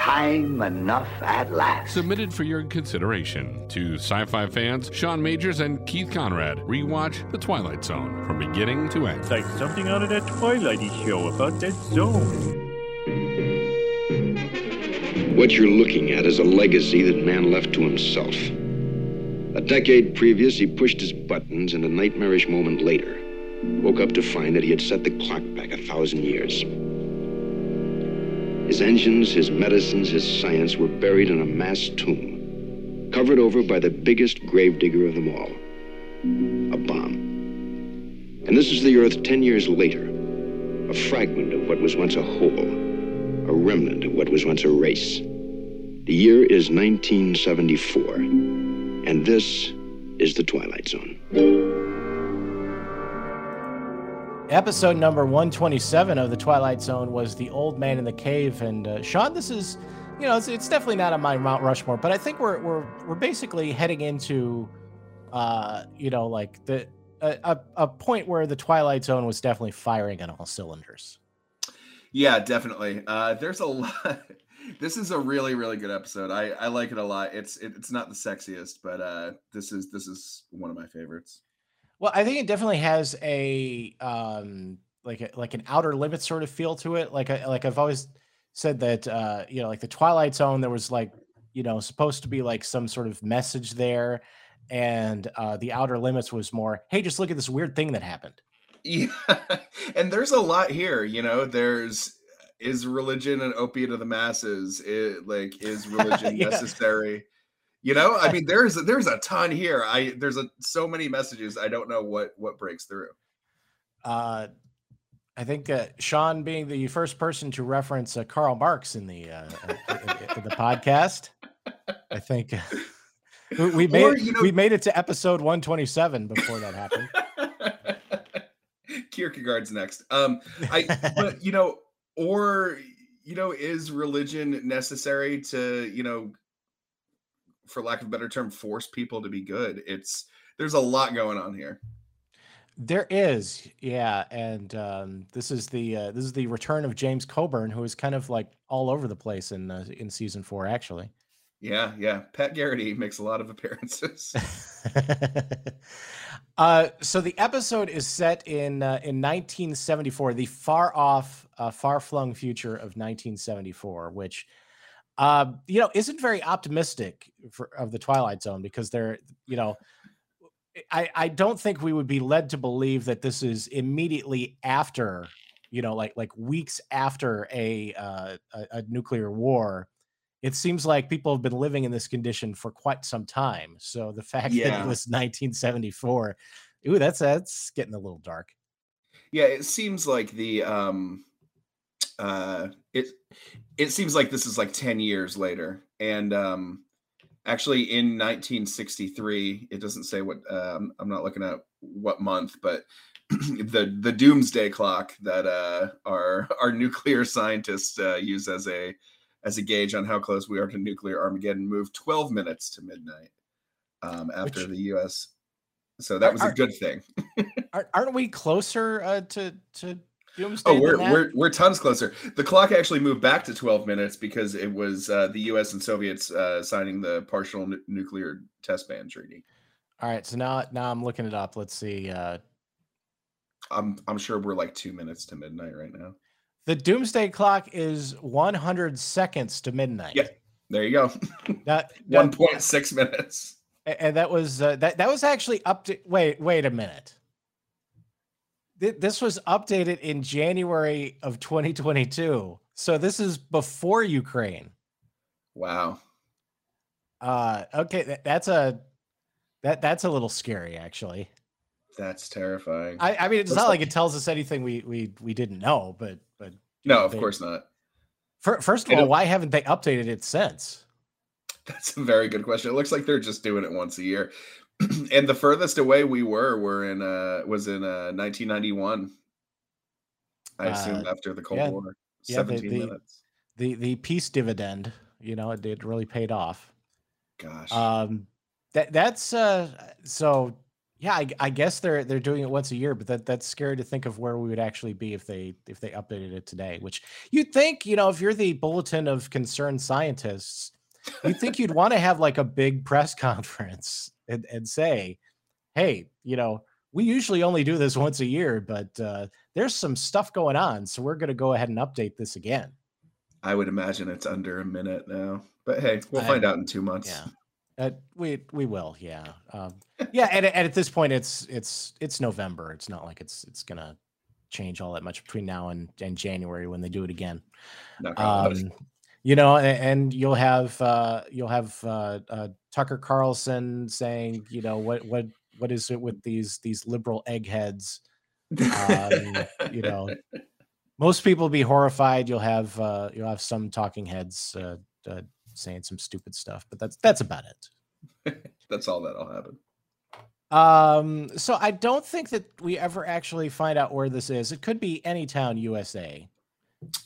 time enough at last. Submitted for your consideration to sci fi fans Sean Majors and Keith Conrad. Rewatch The Twilight Zone from beginning to end. It's like something out of that Twilighty show about that zone. What you're looking at is a legacy that man left to himself. A decade previous, he pushed his buttons, and a nightmarish moment later, woke up to find that he had set the clock back a thousand years. His engines, his medicines, his science were buried in a mass tomb, covered over by the biggest gravedigger of them all a bomb. And this is the Earth 10 years later, a fragment of what was once a whole, a remnant of what was once a race. The year is 1974, and this is the Twilight Zone. Episode number 127 of The Twilight Zone was The Old Man in the Cave. And uh, Sean, this is, you know, it's, it's definitely not on my Mount Rushmore, but I think we're, we're, we're basically heading into, uh, you know, like the, a, a point where The Twilight Zone was definitely firing on all cylinders. Yeah, definitely. Uh, there's a lot. this is a really, really good episode. I, I like it a lot. It's it, it's not the sexiest, but uh, this is this is one of my favorites. Well, I think it definitely has a um like a, like an outer limit sort of feel to it. Like I, like I've always said that uh you know like the Twilight Zone there was like you know supposed to be like some sort of message there and uh the outer limits was more hey just look at this weird thing that happened. Yeah. and there's a lot here, you know, there's is religion an opiate of the masses? It, like is religion yeah. necessary? You know, I mean, there's there's a ton here. I there's a so many messages. I don't know what what breaks through. Uh, I think uh, Sean being the first person to reference uh, Karl Marx in the uh, in the podcast. I think we, we made or, you know, we made it to episode 127 before that happened. Kierkegaard's next. Um, I but you know, or you know, is religion necessary to you know for lack of a better term, force people to be good. It's there's a lot going on here. There is, yeah, and um, this is the uh, this is the return of James Coburn, who is kind of like all over the place in uh, in season four, actually. Yeah, yeah. Pat Garrett makes a lot of appearances. uh, so the episode is set in uh, in 1974, the far off, uh, far flung future of 1974, which uh, you know, isn't very optimistic for, of the Twilight Zone because they're, you know, I, I don't think we would be led to believe that this is immediately after, you know, like like weeks after a uh, a, a nuclear war. It seems like people have been living in this condition for quite some time. So the fact yeah. that it was 1974, ooh, that's that's getting a little dark. Yeah, it seems like the um uh it it seems like this is like 10 years later. And um actually in 1963 it doesn't say what um, i'm not looking at what month but the the doomsday clock that uh our our nuclear scientists uh, use as a as a gauge on how close we are to nuclear armageddon moved 12 minutes to midnight um after Which, the us so that was a good thing. Aren't we closer uh, to to Doomsday oh, we're we're we're tons closer. The clock actually moved back to 12 minutes because it was uh, the U.S. and Soviets uh, signing the partial n- nuclear test ban treaty. All right, so now now I'm looking it up. Let's see. Uh, I'm I'm sure we're like two minutes to midnight right now. The Doomsday clock is 100 seconds to midnight. Yeah, there you go. That, 1.6 minutes. And that was uh, that that was actually up to wait wait a minute this was updated in January of 2022. So this is before Ukraine. Wow. Uh okay, that's a that that's a little scary actually. That's terrifying. I, I mean it's not like, like, it tells us anything we we we didn't know, but but No, of they, course not. For, first of all, why haven't they updated it since? That's a very good question. It looks like they're just doing it once a year. and the furthest away we were were in uh was in uh 1991 i assume uh, after the cold yeah, war 17 yeah, the, minutes. the the peace dividend you know it, it really paid off. Gosh. Um that that's uh so Yeah, I, I guess they're they're doing it once a year, but that that's scary to think of where we would actually be if they if they updated it today. Which you'd think, you know, if you're the bulletin of concerned scientists, you'd think you'd want to have like a big press conference and, and say, hey, you know, we usually only do this once a year, but uh, there's some stuff going on, so we're going to go ahead and update this again. I would imagine it's under a minute now, but hey, we'll I- find out in two months. Yeah. Uh, we we will, yeah, um, yeah. And, and at this point, it's it's it's November. It's not like it's it's gonna change all that much between now and, and January when they do it again. Um, you know, a- and, you'll have uh, you'll have uh, uh, Tucker Carlson saying, you know, what what what is it with these these liberal eggheads? um, you know, most people be horrified. You'll have uh, you'll have some talking heads uh, uh, saying some stupid stuff, but that's that's about it. That's all that'll happen. Um, so I don't think that we ever actually find out where this is. It could be any town USA.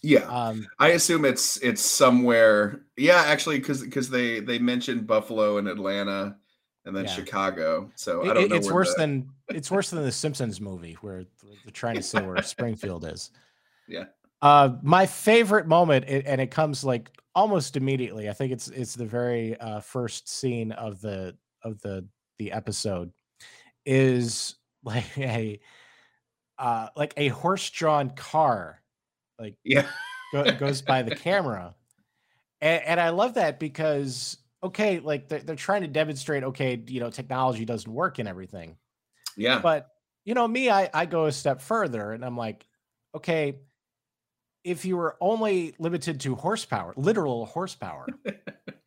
Yeah, Um, I assume it's it's somewhere. Yeah, actually, because because they they mentioned Buffalo and Atlanta, and then Yeah. Chicago. So it- I don't it- know. it's worse the- than it's worse than the Simpsons movie where they're trying to say where Springfield is. Yeah. Uh, my favorite moment, and it comes like almost immediately. I think it's it's the very uh, first scene of the of the the episode is like a uh, like a horse drawn car like yeah. go, goes by the camera and, and i love that because okay like they're, they're trying to demonstrate okay you know technology doesn't work and everything Yeah. but you know me i i go a step further and i'm like okay if you were only limited to horsepower literal horsepower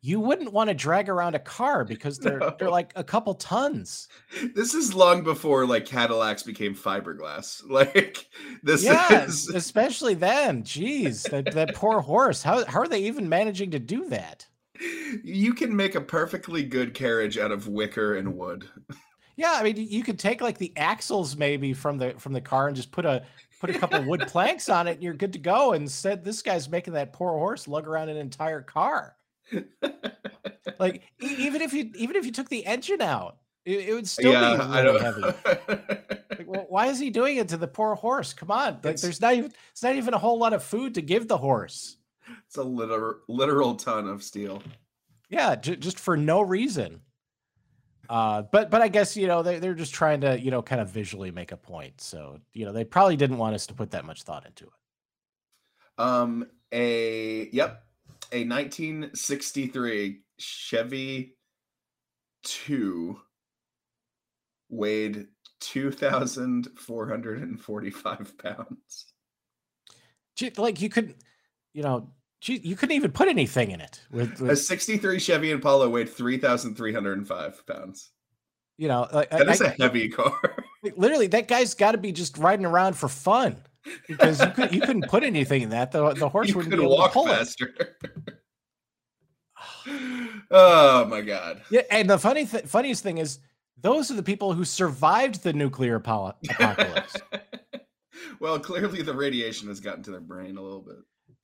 you wouldn't want to drag around a car because they're they're like a couple tons this is long before like Cadillacs became fiberglass. Like this yeah is especially then jeez that, that poor horse how, how are they even managing to do that you can make a perfectly good carriage out of wicker and wood. Yeah, I mean, you could take like the axles maybe from the from the car and just put a put a couple wood planks on it, and you're good to go. Instead, this guy's making that poor horse lug around an entire car. Like even if you even if you took the engine out, it, it would still yeah, be I really heavy. Like, well, why is he doing it to the poor horse? Come on, like It's- there's not even it's not even a whole lot of food to give the horse. it's a literal literal ton of steel. Yeah, j- just for no reason. Uh, but but I guess you know they they're just trying to you know kind of visually make a point. So you know they probably didn't want us to put that much thought into it. Um, a yep, a 1963 Chevy two weighed 2,445 pounds. Gee, Like you could, you know, gee, you couldn't even put anything in it. With, A 63 Chevy Impala weighed 3,305 pounds. you know, like, That is I- a heavy car. literally that guy's got to be just riding around for fun because you could you couldn't put anything in that. The the horse you wouldn't be able walk to pull it. faster. oh my god. Yeah, and the funny th- funniest thing is those are the people who survived the nuclear apo- apocalypse. well, clearly the radiation has gotten to their brain a little bit.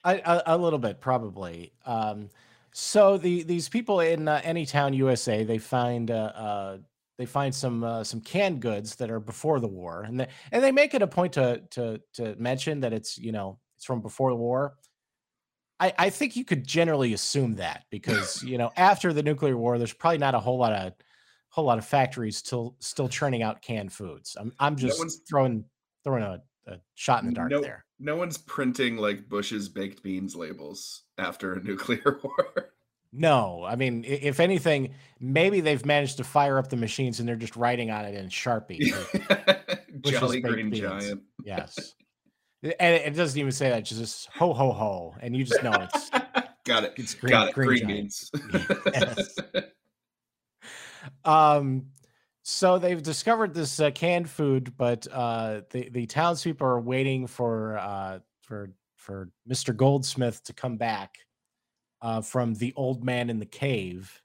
I, a, a little bit, probably. Um, so the these people in uh, Anytown, USA, they find uh, uh, they find some uh, some canned goods that are before the war, and they, and they make it a point to to to mention that it's you know it's from before the war. I, I think you could generally assume that because you know after the nuclear war, there's probably not a whole lot of whole lot of factories still still churning out canned foods. I'm I'm just one's- throwing throwing a, a shot in the dark no, there. no one's printing like Bush's baked beans labels after a nuclear war. No, I mean, if anything, maybe they've managed to fire up the machines and they're just writing on it in Sharpie. Jolly Green beans. Giant. yes. And it doesn't even say that, it's just ho ho ho. And you just know it's Got it. it's green, Got it. green, Green, beans. Yes. Um so they've discovered this uh, canned food, but uh the, the townspeople are waiting for uh for for Mr. Goldsmith to come back uh from the old man in the cave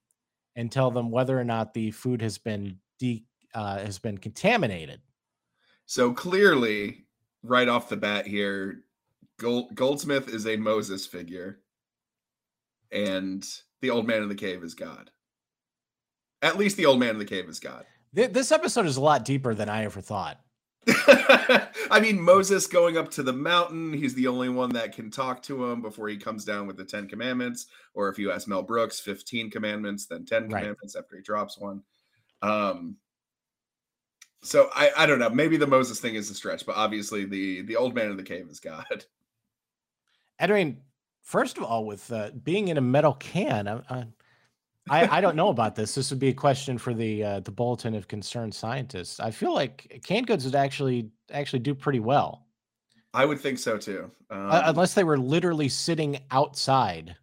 and tell them whether or not the food has been de uh has been contaminated. so clearly, right off the bat here, Gold, Goldsmith is a Moses figure, and the old man in the cave is God. At least the old man in the cave is God. This episode is a lot deeper than I ever thought. I mean, Moses going up to the mountain, he's the only one that can talk to him before he comes down with the 10 commandments. Or if you ask Mel Brooks, 15 commandments, then 10 Right. commandments after he drops one. Um, so I, I don't know. Maybe the Moses thing is a stretch, but obviously the the old man in the cave is God. I mean, first of all, with uh, being in a metal can, I, I, I I don't know about this. This would be a question for the uh, the Bulletin of Concerned Scientists. I feel like canned goods would actually actually do pretty well, I would think so too. Um, uh, unless they were literally sitting outside.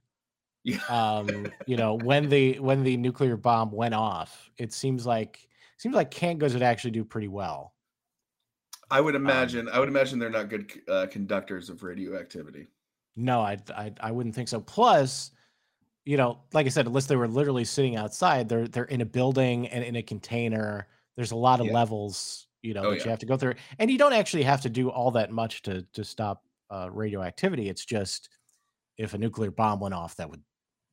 yeah. Um, you know, when the when the nuclear bomb went off, it seems like seems like canned goods would actually do pretty well. I would um, imagine. I would imagine they're not good uh, conductors of radioactivity. No, I, I I wouldn't think so. Plus, you know, like I said, unless they were literally sitting outside, they're they're in a building and in a container. There's a lot of Yeah. levels, you know, Oh, that yeah. you have to go through, and you don't actually have to do all that much to to stop uh, radioactivity. It's just if a nuclear bomb went off, that would,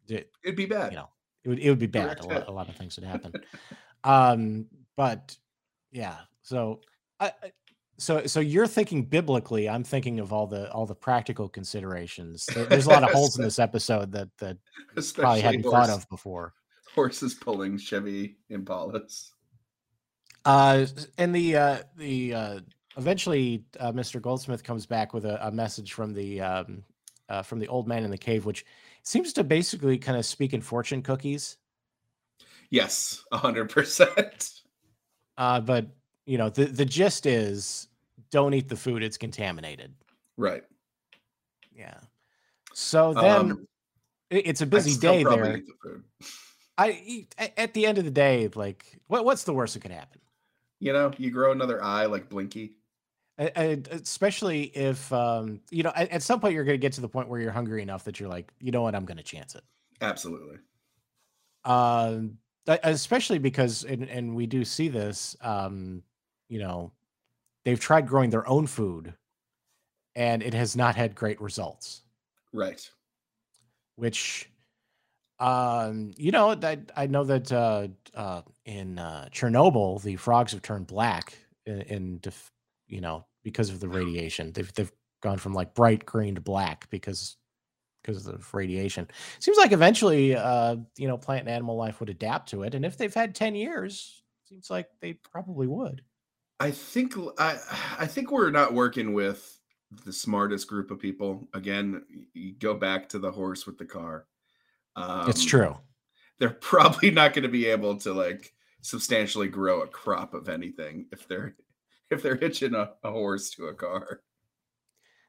it, It'd be bad. you know, it would it would be bad. A lot, a lot of things would happen. um, but yeah, so I. I- so, so you're thinking biblically. I'm thinking of all the all the practical considerations. There's a lot of holes in this episode that that probably hadn't horse, thought of before. horses pulling Chevy Impalas. Uh, and the uh, the uh, eventually uh, Mr. Goldsmith comes back with a, a message from the um, uh, from the old man in the cave, which seems to basically kind of speak in fortune cookies. Yes, a hundred percent. Uh, but you know the the gist is don't eat the food; it's contaminated. Right. Yeah. So then Um, it- it's a busy day there. the. I eat- at the end of the day, like what what's the worst that could happen? You know, you grow another eye like Blinky. And especially if um you know at, at some point you're going to get to the point where you're hungry enough that you're like you know what i'm going to chance it Absolutely. um especially because and, and we do see this um you know they've tried growing their own food and it has not had great results. Right. which um you know i, I know that uh uh in uh chernobyl the frogs have turned black in, in def, you know because of the radiation. They've they've gone from like bright green to black because because of the radiation. Seems like eventually uh you know plant and animal life would adapt to it and if they've had 10 years seems like they probably would I think I I think we're not working with the smartest group of people. Again, you go back to the horse with the car. Um, it's true They're probably not going to be able to like substantially grow a crop of anything if they're if they're hitching a, a horse to a car.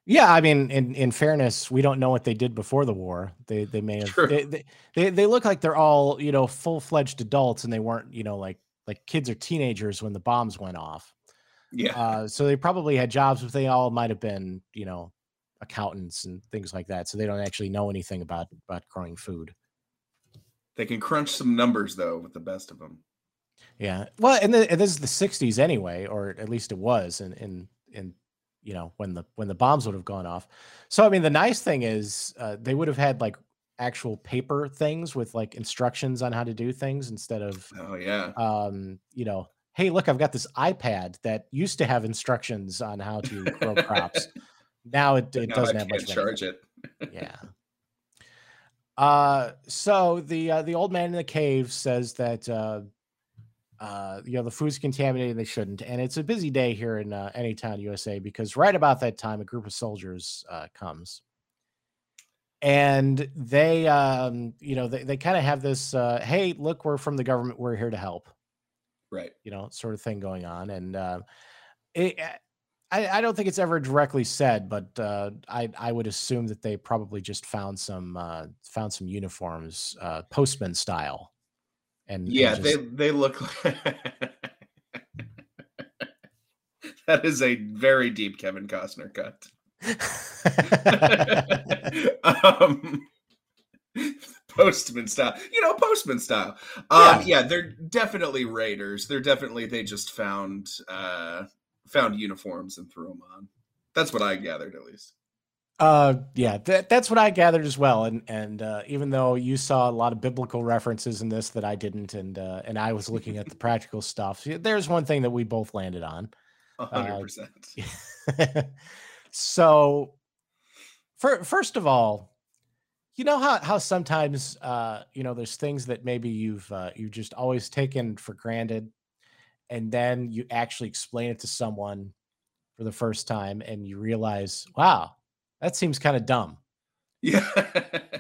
Yeah, I mean, in in fairness, we don't know what they did before the war. They they may have True. they, they they they look like they're all you know full fledged adults, and they weren't you know like like kids or teenagers when the bombs went off. Yeah. Uh, so they probably had jobs, but they all might have been you know accountants and things like that. So they don't actually know anything about about growing food. They can crunch some numbers though with the best of them. Yeah, well, and, the, and this is the '60s anyway, or at least it was, in in in you know when the when the bombs would have gone off. So I mean, the nice thing is uh, they would have had like actual paper things with like instructions on how to do things instead of Oh yeah. um, you know, hey, look, I've got this iPad that used to have instructions on how to grow crops. Now it, it Now doesn't I have much. charge it. Yeah. Uh, so the uh, the old man in the cave says that uh, uh, you know the food's contaminated and they shouldn't, and it's a busy day here in uh, Anytown, USA, because right about that time a group of soldiers uh, comes, and they um, you know they, they kind of have this uh, hey look we're from the government we're here to help Right. you know, sort of thing going on. And uh, it, I, I don't think it's ever directly said, but uh, I, I would assume that they probably just found some uh, found some uniforms, uh, postman style. And and Yeah, just- they they look like That is a very deep Kevin Costner cut. um postman style you know postman style um yeah. they're definitely raiders they're definitely they just found uh found uniforms and threw them on that's what i gathered at least Uh, yeah, that, that's what I gathered as well. And and uh, even though you saw a lot of biblical references in this that I didn't, and uh, and I was looking at the practical stuff, there's one thing that we both landed on. hundred percent. So, for, first of all, you know how how sometimes uh, you know there's things that maybe you've uh, you just always taken for granted, and then you actually explain it to someone for the first time, and you realize, wow, that seems kind of dumb. Yeah.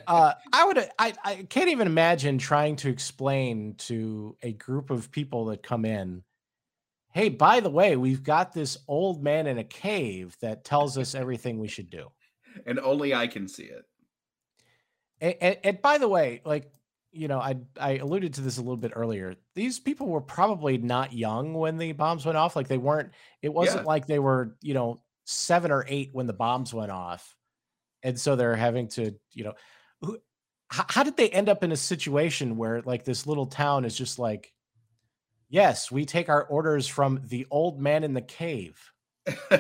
uh, I would I, I can't even imagine trying to explain to a group of people that come in, hey, by the way, we've got this old man in a cave that tells us everything we should do. and only I can see it. And, and, and by the way, like you know, I I alluded to this a little bit earlier. These people were probably not young when the bombs went off. Like they weren't. It wasn't Yeah. like they were you know seven or eight when the bombs went off, and so they're having to you know. Who, how, how did they end up in a situation where like this little town is just like, yes, we take our orders from the old man in the cave.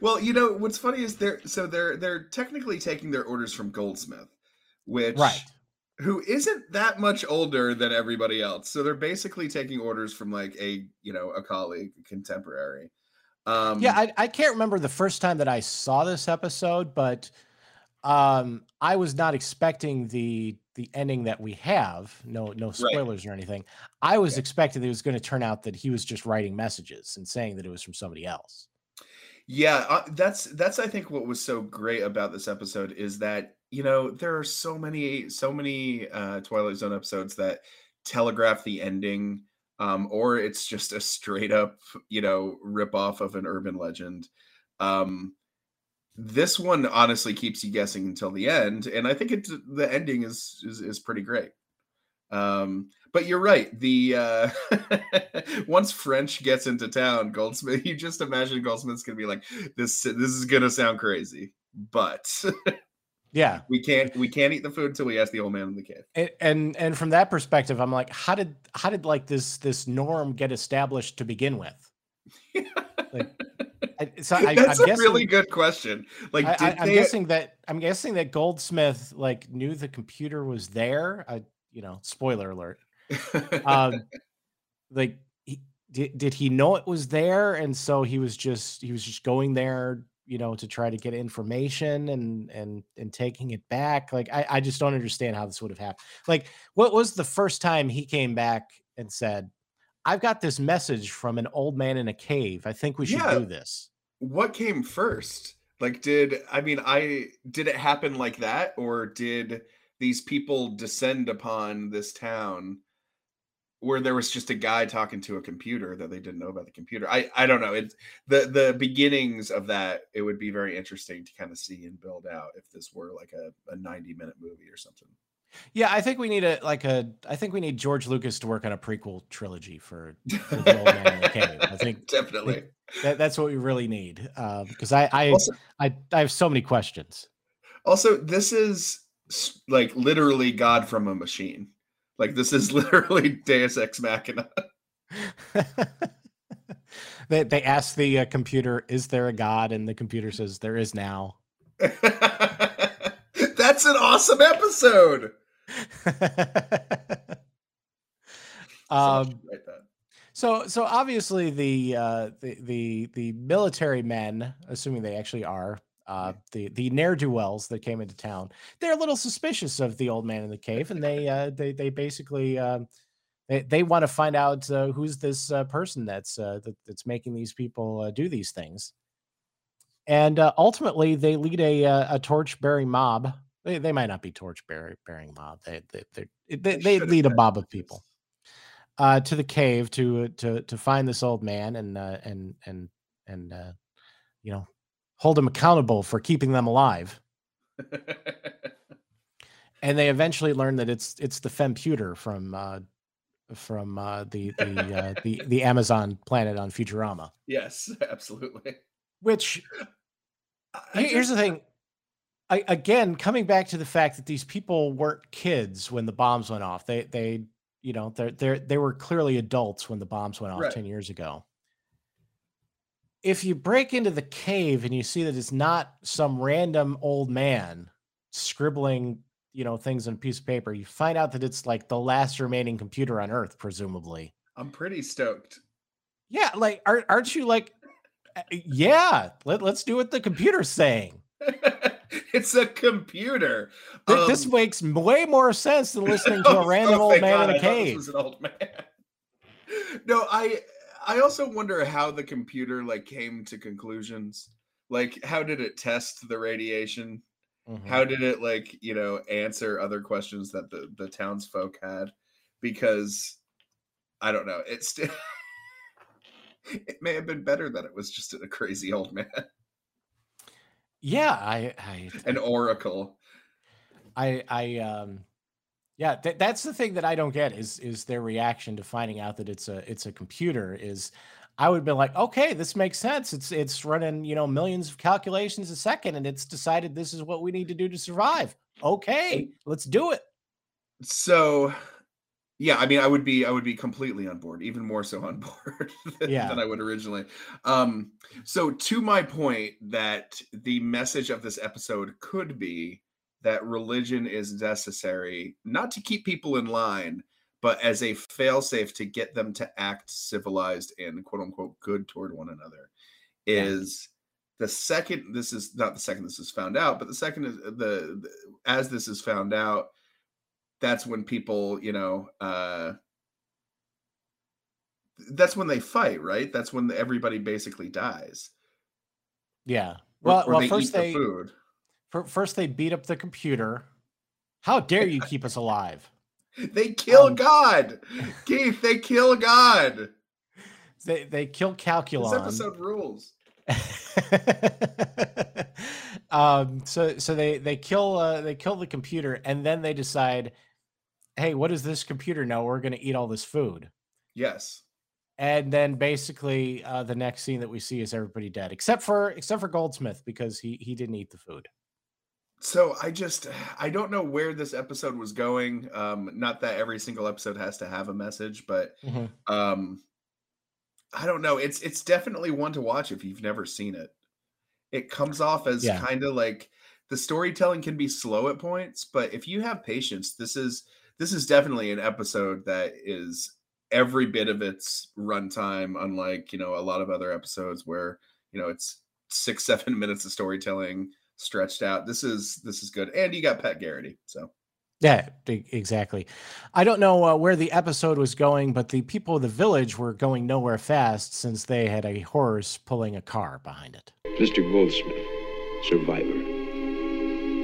well, you know what's funny is they're so they're they're technically taking their orders from Goldsmith, which Right. who isn't that much older than everybody else. So they're basically taking orders from like a you know a colleague, a contemporary. Um, yeah, I, I can't remember the first time that I saw this episode, but um, I was not expecting the the ending that we have. No, no spoilers or anything. I was expecting that it was going to turn out that he was just writing messages and saying that it was from somebody else. Yeah, uh, that's that's I think what was so great about this episode is that you know there are so many so many uh, Twilight Zone episodes that telegraph the ending, um, or it's just a straight up you know rip off of an urban legend. Um, this one honestly keeps you guessing until the end, and I think it the ending is is, is pretty great. Um, but you're right. The uh, once French gets into town, Goldsmith, you just imagine Goldsmith's gonna be like, "This this is gonna sound crazy, but Yeah, we can't we can't eat the food until we ask the old man in the cave." and, and and from that perspective, I'm like, how did how did like this this norm get established to begin with? Like, I, so I, That's I'm a really guessing- good question. Like, I, they? guessing that I'm guessing that Goldsmith like knew the computer was there. I, you know, spoiler alert. Um, like, he, did did he know it was there, and so he was just he was just going there, you know, to try to get information and and and taking it back. Like, I I just don't understand how this would have happened. Like, what was the first time he came back and said? I've got this message from an old man in a cave. I think we should Yeah. do this. what came first? Like, did I mean I did it happen like that, or did these people descend upon this town where there was just a guy talking to a computer that they didn't know about the computer? I I don't know. It's the the beginnings of that. It would be very interesting to kind of see and build out if this were like a, a ninety minute movie or something. Yeah, I think we need a like a. I think we need George Lucas to work on a prequel trilogy for, for the old man in the cave. I think Definitely. that, that's what we really need um, because I I, Also, I I have so many questions. also, this is like literally God from a machine. Like this is literally Deus Ex Machina. they they ask the uh, computer, "Is there a god?" and the computer says, "There is now." That's an awesome episode. um, So so obviously the uh the the the military men, assuming they actually are, uh the the ne'er-do-wells that came into town, they're a little suspicious of the old man in the cave and they uh they they basically um they, they want to find out uh, who's this uh, person that's uh, that, that's making these people uh, do these things. And uh, ultimately they lead a a torch bearing mob. They, they might not be torch bearing mob. They they they, they, lead a mob of people uh, to the cave to to to find this old man and uh, and and and uh, you know hold him accountable for keeping them alive. And they eventually learn that it's it's the femputer from uh, from uh, the the uh, the the Amazon planet on Futurama. yes, absolutely. Which here- here's the thing. I, again, coming back to the fact that these people weren't kids when the bombs went off. They they you know they they they were clearly adults when the bombs went off Right. ten years ago. If you break into the cave and you see that it's not some random old man scribbling, you know, things on a piece of paper, you find out that it's like the last remaining computer on Earth, presumably. I'm pretty stoked. Yeah, like aren't aren't you like yeah, let, let's do what the computer's saying. it's a computer. Th- this Um, makes way more sense than listening to a Oh, random oh, old man God, in a cave. an old man. no, I I also wonder how the computer like came to conclusions. Like, how did it test the radiation? Mhm. How did it like you know answer other questions that the the townsfolk had? Because I don't know. It's still it may have been better that it was just a crazy old man, Yeah, I I an oracle. I I um yeah, th- that's the thing that I don't get is is their reaction to finding out that it's a it's a computer is I would be like, okay, this makes sense. It's it's running, you know, millions of calculations a second and it's decided this is what we need to do to survive. Okay, let's do it. So, yeah, I mean, I would be I would be completely on board, even more so on board than, Yeah. than I would originally. Um, so to my point that the message of this episode could be that religion is necessary not to keep people in line, but as a failsafe to get them to act civilized and quote unquote good toward one another. Yeah. Is the second this is not the second this is found out, but the second is the, the as this is found out, that's when people, you know, uh that's when they fight, right? That's when everybody basically dies. Yeah. Well, or well they first eat the food. Fir- first they beat up the computer. How dare you keep us alive? They kill um, God. Keith, they kill God. They they kill This Calculon. episode rules. um so so they they kill uh they kill the computer and then they decide hey what does this computer know we're going to eat all this food Yes. and then basically uh the next scene that we see is everybody dead except for except for goldsmith because he he didn't eat the food So I just I don't know where this episode was going. Um, not that every single episode has to have a message, but um I don't know. It's it's definitely one to watch if you've never seen it. It comes off as Yeah. kind of like the storytelling can be slow at points, but if you have patience, this is this is definitely an episode that is every bit of its runtime, unlike you know a lot of other episodes where you know it's six seven minutes of storytelling stretched out. This is this is good, and you got Pat Garrett, so yeah exactly i don't know uh, where the episode was going but the people of the village were going nowhere fast since they had a horse pulling a car behind it Mr. Goldsmith, survivor,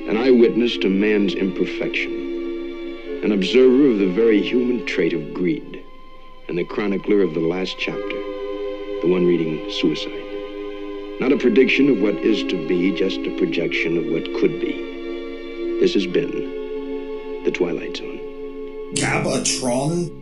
an eyewitness to man's imperfection, an observer of the very human trait of greed, and the chronicler of the last chapter, the one reading suicide. Not a prediction of what is to be, just a projection of what could be. This has been The Twilight Zone. Gabatron?